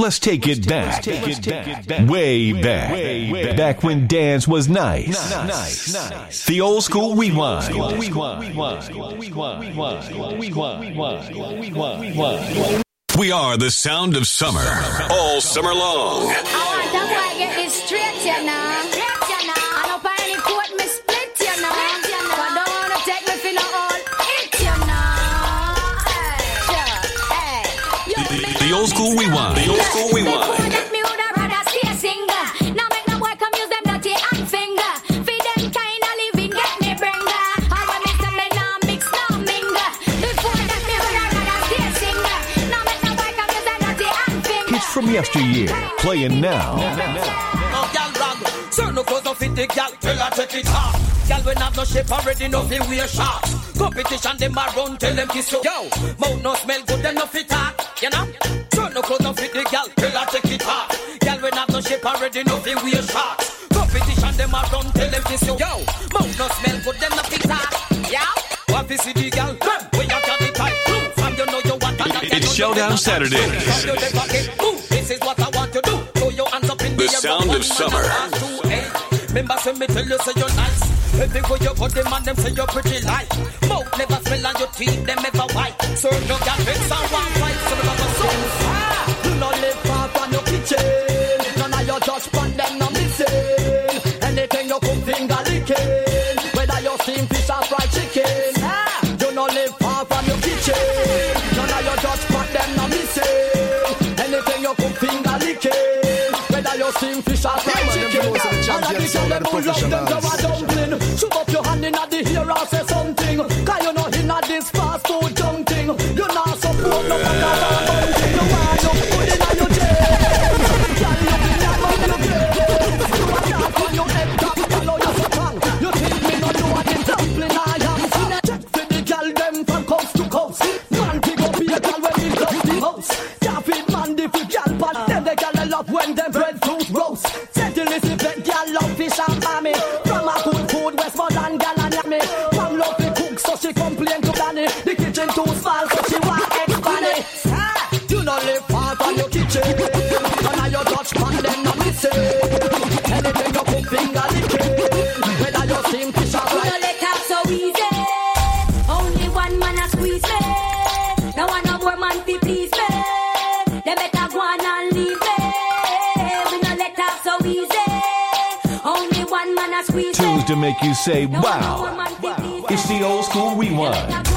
Let's take it back. Way back. Way back when dance was nice. Nice. Nice. The old school rewind. We guess wee wine. We are the sound of summer. All summer long. I want that boy get this straight, you know. Now make no boy come use them dirty hand finger. Hits from yesteryear. Playing now. No gal rag, certain no clothes no fit the gal. Tell her take it off. Gal when have no shape already, no fit wear shorts. Competition them a run, tell them kiss you. Yo, mouth no smell good, them no fit talk. You know, certain no clothes no fit the gal. Tell her take it off. Gal when have no shape already, no shorts. Competition them tell them kiss you. Yo, mouth no smell good, them no. Yeah, what fi see the gal? Them you got the type. From you know you want and It's Showdown Saturday. This is what I want to do. Throw your hands up in The the sound of summer. and one, two, hey. Remember, say me tell you, say you're nice. Everywhere you go, them say you're pretty light. Mouth never smell and your teeth them ever white. Serve no gal and one fight, so go so. Steam fish or fried chicken. Ah, you no live far from your kitchen. None of your judge pan them no missing. Anything you cook finger licking. Whether you steam fish or fried chicken. know say the champions All are of the girls, them love them to a professionals. To make you say, No one no more wow. man fi please It's the old school rewind.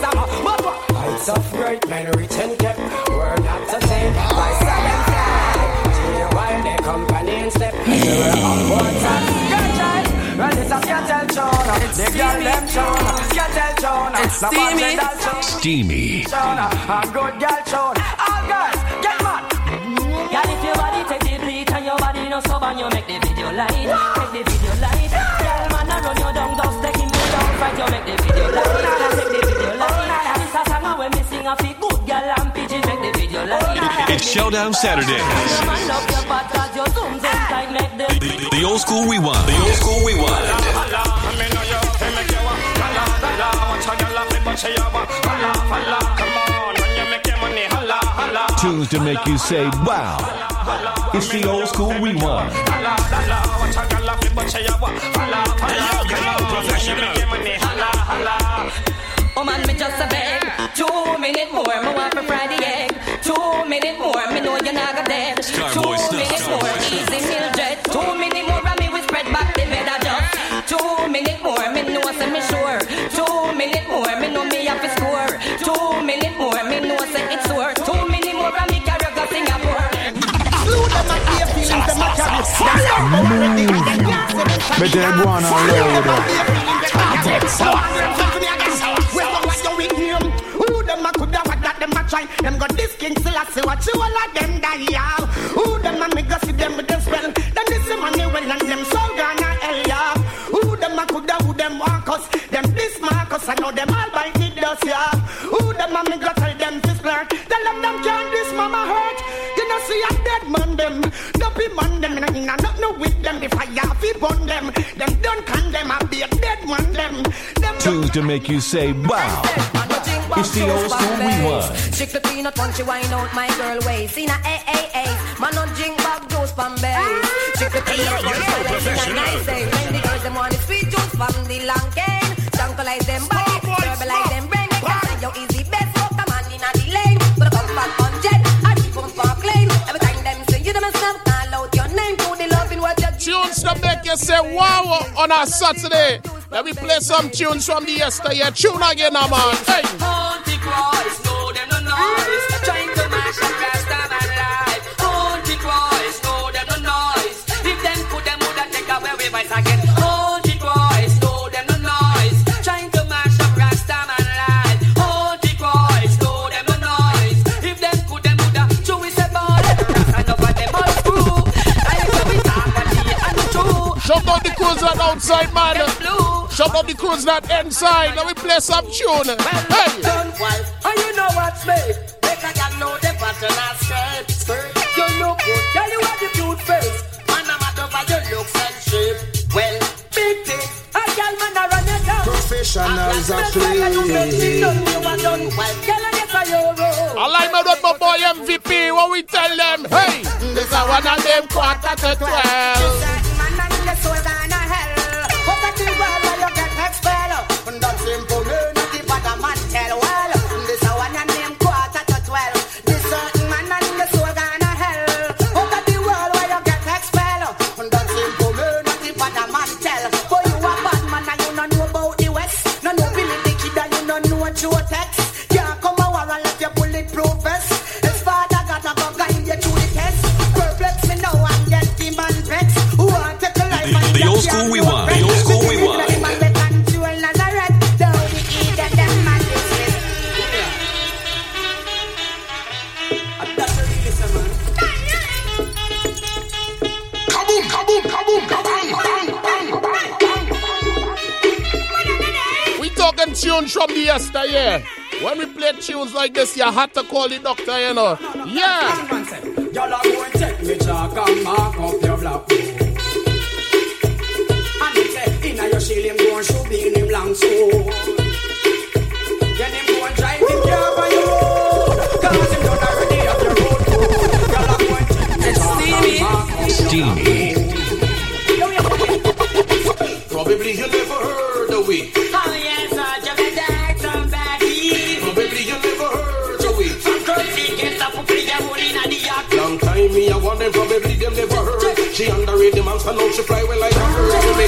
Some. But what? Heights of great men reach and kept. Word not to say. By seven fly. While they company and step. They were upwards and good child. Well, this is Scatel Chona. The girl them Chona. Scatel Chona. It's The boys steamy. they dance Chona. Steamy. Chona. A good girl Chona. All girls, get mad. Girl, if your body take the beat and your body no stubborn, you make the video light. Make the video light. Girl, man, I run you down, just taking you down, fight you make the video light. Make the video light. This a song when me sing a fit good girl and pigeon make the video light. It's Showdown Saturdays. Your man love your bad 'cause your Tunes to make you say wow. It's the old school rewind. Want Oh man, me just a beg. Two minute more, me want me fry the egg. Two minute more, me know you're not gonna dead. Two minute more, easy meal dread. Two minute more, and me will spread back the bed. I Just two minute more, me know some me show. minute more. Me know say it's worth two minute more and me carry go Singapore. Glue them at their feelings, them a carry. That's not. Me tell go on and lay with them. Them got this king still I see what you all of them die yeah. Who them a me go see them with them spell Them this money well and them so gonna hell yeah Who them a coulda who them walk us? Them this Marcus I know them all by the dust yeah who them a me go tell them to splurt? Tell them them can't this mama hurt. You know see a dead man them. Dopey man them and I not no with them. The fire fi burn them. Them don't condemn a be a dead man them. Them Tunes to make you say, wow. It's the old school rewind. Chick the peanut punchy wine out my girl way. See na eh eh eh. Man on drink back juice from belly. Chick the peanut punchy way. See na nice eh. When the girls them want the sweet juice from the long cane. Jungle them you say wow on a Saturday. Let me play some tunes from the yesteryear. Tune again, man. Hey. Crews outside, man. Shut up the crews not inside. Let me play some tune. Hey. done wife. And oh, you know what's made. Make a girl know the pattern of skirt. Skirt. You look good. Girl, you have the cute face. Man, I'm mad over your looks and shape. Well, big thing. A girl, man, I run your down. Professionals are playing. I like my rubber boy MVP. What we tell them? Hey, mm. this is one of them quarter to twelve. Tunes from the yesteryear. When we play tunes like this, you have to call the doctor, you know. Yeah. Y'all are going to take me chalk and mark up your black. And he say, inna your shield him go and shoot me in him long sword. Time me I want them probably them never heard. She underrated the monster now she fly well like a bird. To me,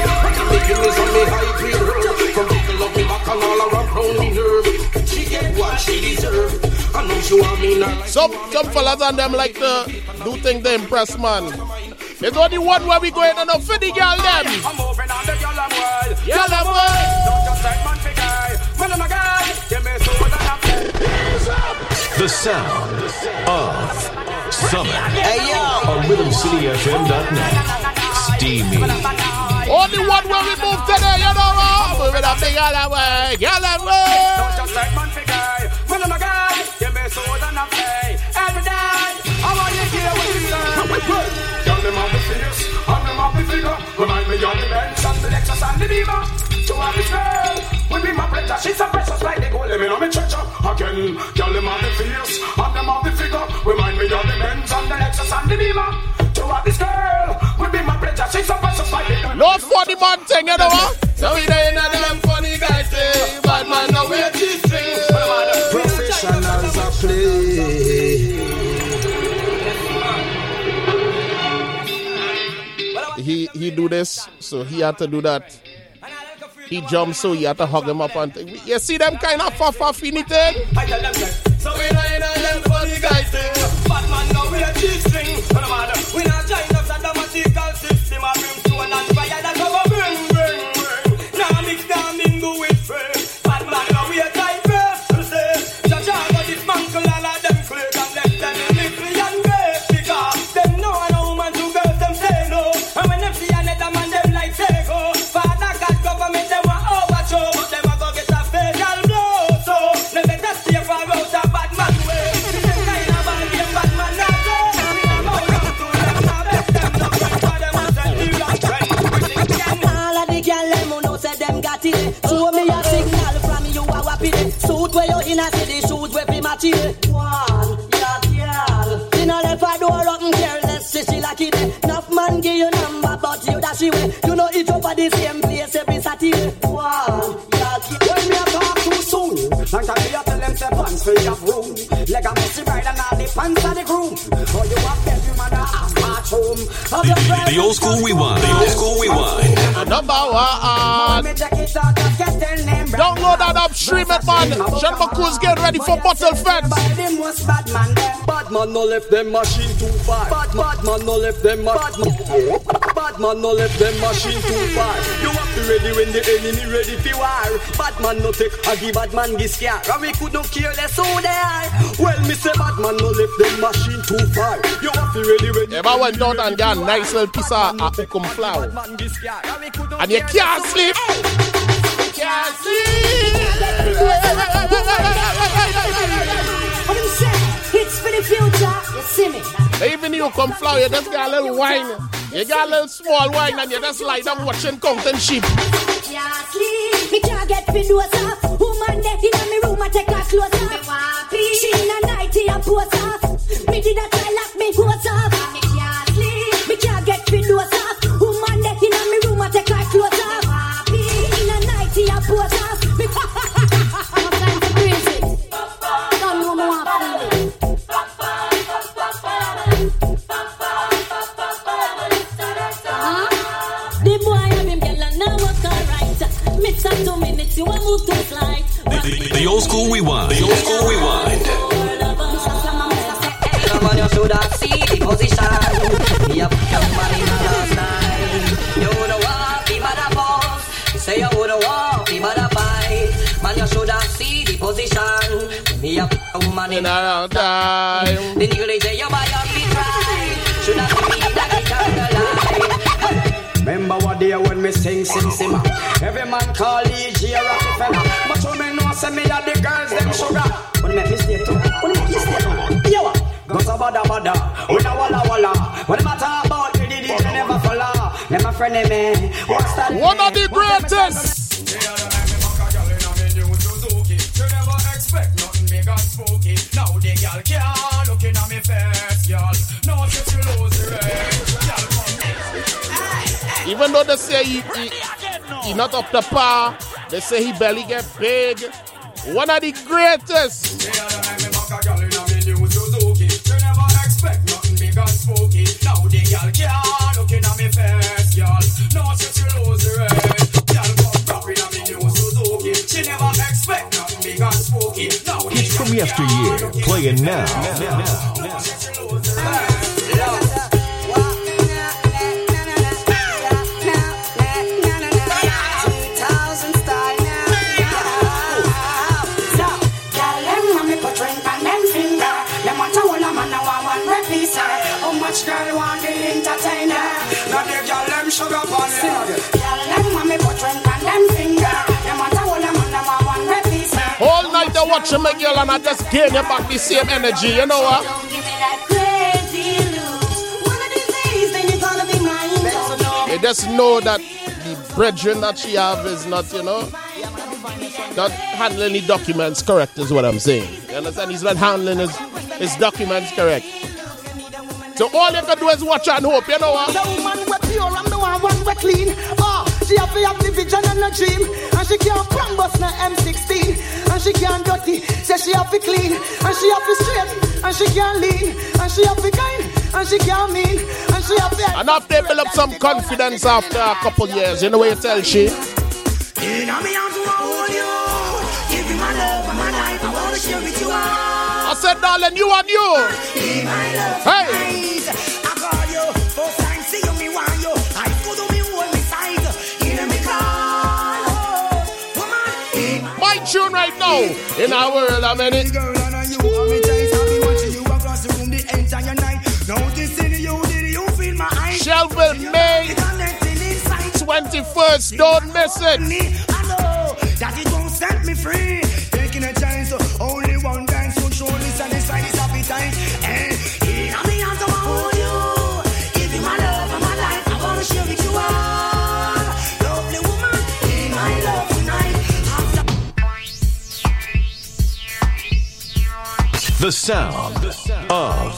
making this on me high grade herb. From tickle up me back and all around round me nerve. She get what she deserve. I know she want me now. like- Some some fellas and them like to do things to impress man. There's only one where we going and for the girl them. I'm moving on the yellow world. Yellow world. Don't just like man for guy. Man and a guy. Give me soul and a pen. The sound of summer on RhythmCityFM.net. Steamy. Only one where we move today, you know what? Moving up the yellow way, yellow way. Don't just like man for guy. Man and a guy. Give me soul and a play. Every day. I want you to hear what you say. Tell them how the fierce, and them how the figure. Remind me of the bench and the Lexus and the Beamer. To have this girl, will be my pleasure. She's so precious like the gold. Let me know me treasure. Again, No funny man thing, you know what? So we there in a them funny guys say, bad man no way this thing. Professionals are play. He he do this, so he had to do that. He jumped, so he had to hug him up and th- you see them kind of fuff fuff anything? The old school rewind. The old school rewind. Number one. me check it out, just get their name. Download that upstream it, man. Sean McCool's getting ready for Bottle Fest. By the bad man them. Bad man no left them machine too far. Bad, bad man no left them ma- bad man. Bad man no left them machine too far. You have to ready when the enemy ready for war. Bad man no take a give bad man give scare. And we could not care less who they are. Well, me say bad man no left them machine too far. You have to ready when If I went out and got a nice little piece of uh, ukum flour, bad man give scare. And we could not and you can't sleep, can't sleep. What him say? It's for the future. You see me? Even you come flour, you just got a little wine. You got a little small wine and you just lie down watching counting sheep. Can't sleep. Me can't get fit dose off. Woman dead in me room, I take her clothes off. She in a nightie and pose off. Me did a try lock me clothes off. The, old school rewind. The old school rewind. Me up your money last night. You would have walked boss. Say you would have walked the mother fight. Man, you should have seen the position. Me up your money In around time. The nigga say you buy your feet. Should have seen me it on the. Remember what day when me sing Sim Simma Every man call E.G. a me know say me a the girls them sugar. When me it too When me kiss it Yo. Go so bada bada When a walla walla. When them a talk about the DJ never follow. Them a friend me What's that One of the greatest. Even though they say he, he, he not up to par, they say he barely get big. One of the greatest. Hits from yesteryear. Playing now. Girl All night I my girl and I just gain you back the same energy. You know what? Don't give me that crazy look. One of these days, then you're gonna be mine. Don't know. You just know that the brethren that she have is not, you know, not handling the documents correct is what I'm saying. You understand? He's not handling his, his documents correct. So all you can do is watch and hope, you know what? The woman we pure and the one one we clean. She have the vision and a dream. And she can't pram bust no M16. And she can't dirty. Say she have to clean. And she have to straight. And she can't lean. And she have to kind. And she can't mean. And she have to... And after they build up some confidence after a couple years, you know what you tell she? You know me want to hold you. Give you my love and my life. I wanna share with you all. I said, darling, you and you. Be my love. Hey. Right now. In our world, I mean it. girl and you. I'm in chase. I'll be watching you across the room the entire night. Noticing you, did you feel my eyes? Shelville, May 21st. Don't miss it. I know that it won't set me free. The sound of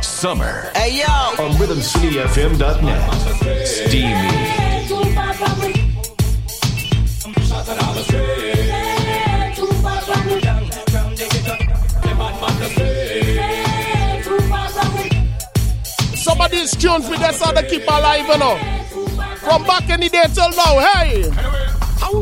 summer Hey yo, on RhythmCityFM.net. Steamy. Some of these tunes we just had to keep alive, you know. From back in the day till now, hey.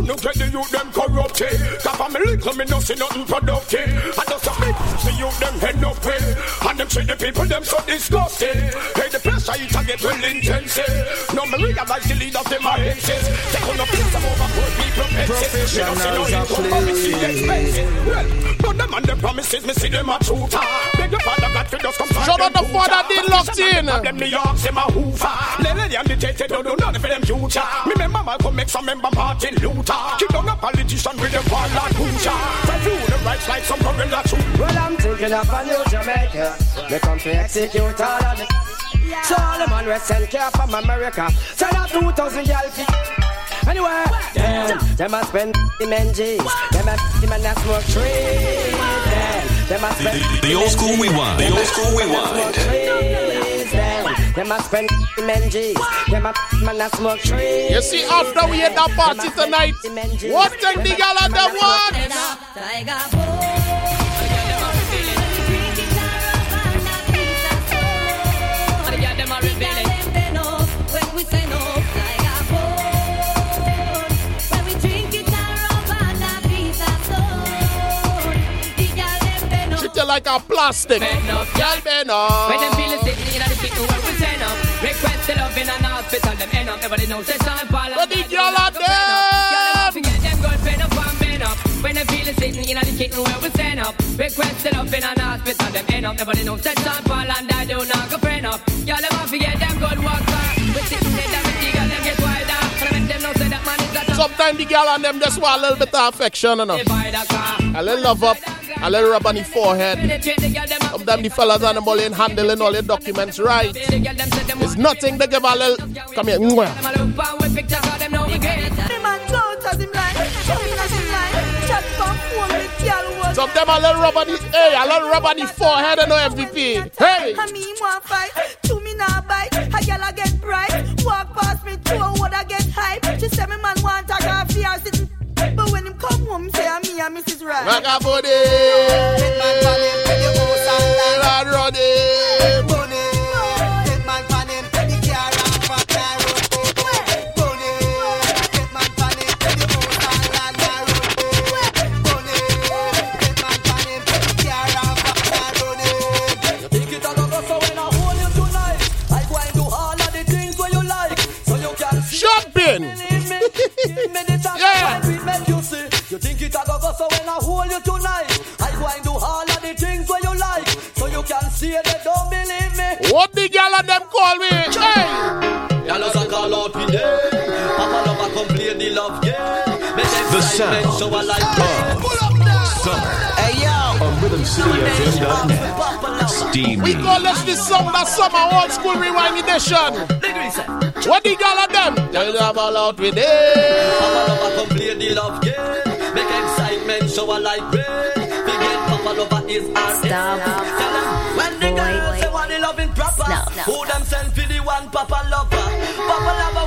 I will not get the youth them corrupted. Eh? Cause for me little me no see nothing productive. And just a big the youth them head up pay. And them treat the people them so disgusting. Hey, the pressure it a get well intensive. Eh? No me realize the lead of them are hences. Take on the place them over poor people pensive. Me no see no income but me see expensive. Well, but them and them promises me see them a truth. Beg the father God to just come find Shout out them the father hooter. did locked in. Them New York say my hoover. Lady and the tete don't do nothing for them future. Me remember Malcolm X, I remember Martin Luther. Keep down a politician with them war like Hoocher. Fight through the rights like some gorilla too. well I'm thinking of a new Jamaica. They come to execute all of it. So all the man we send care from America. Send out 2,000 y'all. Anyway, them, them a spend the men G's. Them a the man that smoke trees. Them, them a spend The, the old school rewind. The old school rewind. Trees. Them, them a spend the men G's. Them a man that smoke trees. You see, after we had that party tonight, what thing the gal and them want? Treat you like a plastic. Girl, bend up. When them feel in an hospital, them end up Everybody knows they Sean Paul But the girl are Girl, them forget them good pen up and up. When them feel it sitting in the kitchen where we send up. Request the love in an hospital, them end up Everybody knows they Sean Paul and I do not friend up. Girl, them forget them good work back We sitting there, them with the girl, them get wider And I make them know say that man is a Sometimes the gal and them just want a little bit of affection, you know. A little love up, a little rub on the forehead. The Sometimes the fellas and them all in handling all their documents right. the It's nothing to give a little. Come here. Some them a little rub on the, hey, a little rub on the forehead and no MVP. Hey, want fight, to me now bite. A get bright, walk past me, two a I get hype. She say me man and Mrs. Right. Ragabody. Big man pan him, pay the house and land. Rod Roddy. Them The excitement sound show a like Summer Hey yo. on RhythmCityFM.net. Steamy. we call this the summer, the summer old school rewind edition. What the gal and them? Tell them all out with it. Papa love a come play the love game. Make excitement show a like rain. Forget Papa lover is our Stop. Tell them when the girls say want the loving proper. No, no, Who them send for the one Papa lover? Papa lover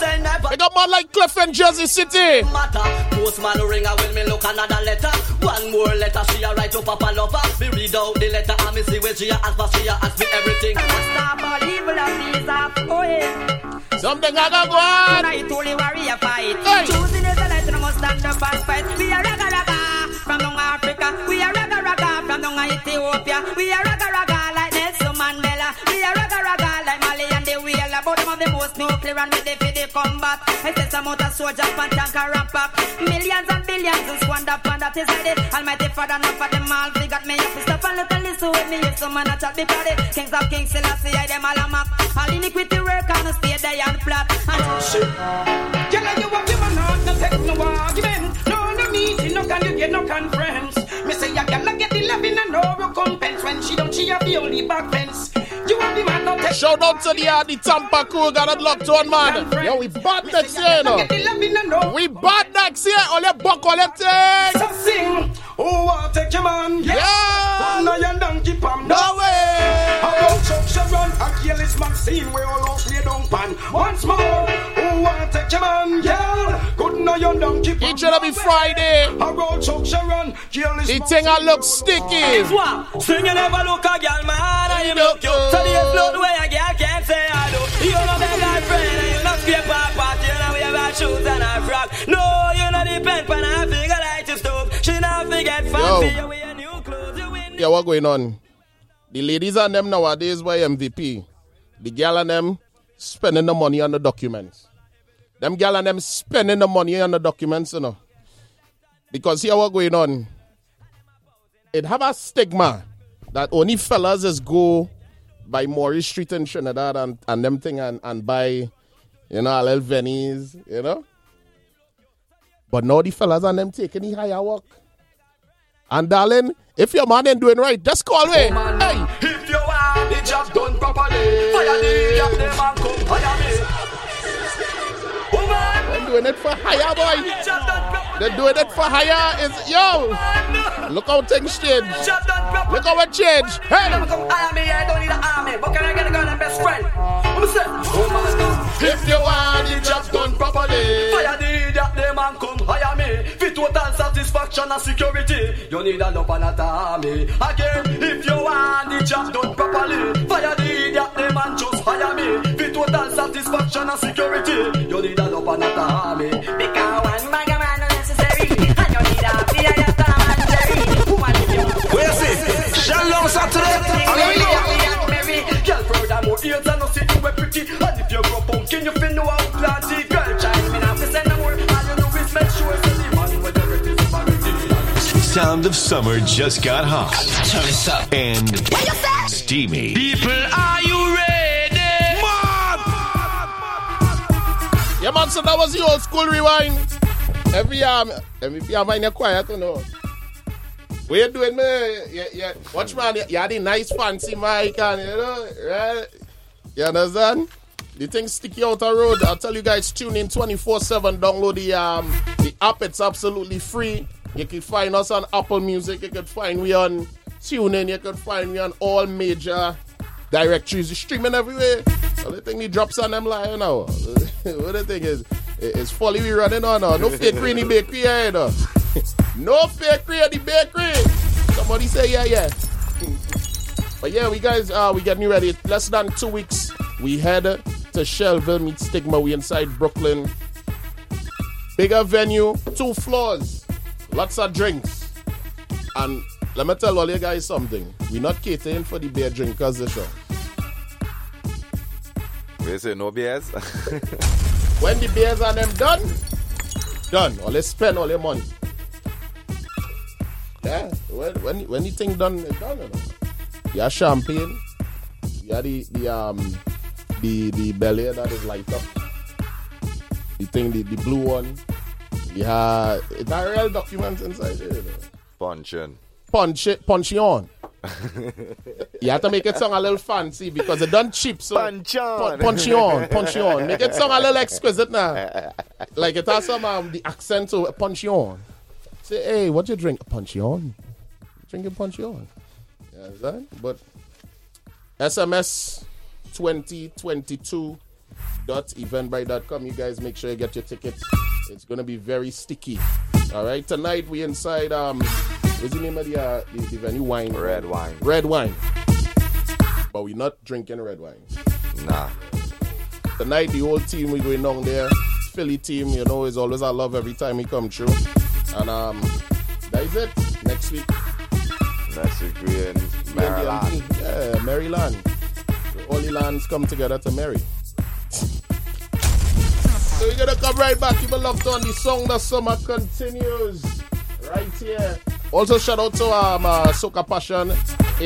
will never say got man like Cliff in Jersey City. matter. Postman ring when me look another letter. One more letter she a write to Papa Lover. Me read out the letter and me see where she a ask for. She a ask me everything. Stop all evil and peace up. Oh yeah. Something I got go on. Night only warrior fight. Hey. Choosing is the light, and must stand up and fight. We are raga raga from down Africa. We are raga raga from down Ethiopia. We are raga raga like Nelson Mandela. We are raga raga out of soldiers and tank and ramp up. Millions and billions and squander and that is ready. Almighty Father, not for them all. They got me up to stop and look and listen with me. If some man a chat because the kings of kings still I see I them all a mock. All iniquity work and oh, stay there and flat. And Girl, you a woman, not no take no argument. No, no meeting, no can you get no conference. Me say a girl a get the loving and no recompense. When she don't, she a the only back fence. Shout out to the, uh, the Tampa crew, got a lock to one man. Yo, we bad next year, you know. We bad next year, all your buck collecting. who will take your man? Yeah. No, you don't keep him. No way. About Chuck Sharon, Achilles Maxine, we all off don't pan. Once more. Each and every Friday, A road Chuck Sharon, kill this the thing I look sticky. What? Sing you never look a girl, man, and you look you. So the float where a girl can't say I do. You know beg her friend, and you not scrape her part. You know we have our shoes and our frock. No, you know depend on her figure like your stove. She not forget fancy, you wear new clothes. Yeah, what going on? The ladies and them nowadays by MVP. The gal and them spending the money on the documents. Them gal and them spending the money on the documents, you know. Because here what going on. It have a stigma that only fellas is go by Morris Street in Trinidad and, and them thing and, and buy, you know, a little Venice, you know. But now the fellas and them taking the higher work. And darling, if your man ain't doing right, just call me. Hey, If you want the job done properly, fire the job, them come doing it for hire, boy. They're doing it for hire. Is yo, look how things change. Look how it change. Hey, I don't need an army. But can I get a and best friend? If you want the job done properly, fire the idiot, come hire me. Total satisfaction and security, you need a love and a army. Again, if you want the job done properly, fire the idiot, them and just hire me. For total satisfaction and security, you need a love and a army. Because one man of summer just got hot Turn this up. and steamy. People, are you ready? Mom! yeah, man. So that was the old school rewind. Every um, every year, man, you're quiet, you know. What you doing, man? Yeah, yeah. Watch, man. You, you had the nice fancy mic, and you know, right? You understand? The thing sticky out the road. I'll tell you guys, tune in 24-7. Download the um the app. It's absolutely free. You can find us on Apple Music. You can find we on TuneIn. You can find me on all major directories. You're streaming everywhere. Only thing he drops on them you know. what the thing is, it's fully we running on now. No fake in the bakery no fakery at the bakery. Somebody say yeah, yeah. But yeah, we guys, uh, we getting ready. Less than two weeks, we head to Shelville meet Stigma. We inside Brooklyn. Bigger venue, two floors, lots of drinks. And let me tell all you guys something. We're not catering for the beer drinkers this show. We say no beers. When the beers are them done, done. Or let's spend all your money. Yeah, when when when the thing done, it's done. You know. You have champagne. You have the the um the the belly that is light up. You think the, the blue one. Have it's a real document inside there. You. Punching. Punch it, punch it on. you have to make it sound a little fancy because it done cheap. So Punch on. Pu- punch it on, punch it on. Make it sound a little exquisite now. Like it has some um, the accent to punch it on. Say, hey, what you drink? Punch it on. Drinking punch it on. You understand? But SMS 2022 dot eventbrite.com. You guys make sure you get your tickets. It's gonna be very sticky. All right. Tonight we inside um what's the name of the uh, the, the venue wine? Red wine. Red wine. But we're not drinking red wine. Nah. Tonight the whole team we going down there. Philly team, you know, is always a love every time we come through. And um that is it. Next week. Next week we in we the Maryland. Yeah, Maryland. The only lands come together to marry. So we're gonna come right back. Keep it locked on. The song the summer continues right here. Also shout out to um uh, Soca Passion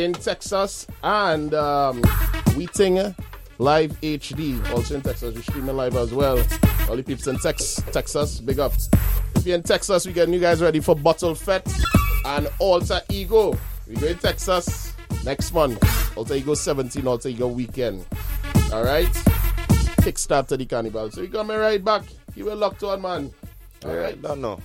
in Texas and um Live HD also in Texas. We're streaming live as well. All the peeps in Tex Texas, big up. If you're in Texas, we're getting you guys ready for Bottle Fest and Alter Ego. We go in Texas next month. Alter Ego 17, Alter Ego weekend. All right kickstart to the carnival. So you coming right back. You were locked on, man. All Yeah, right. don't know.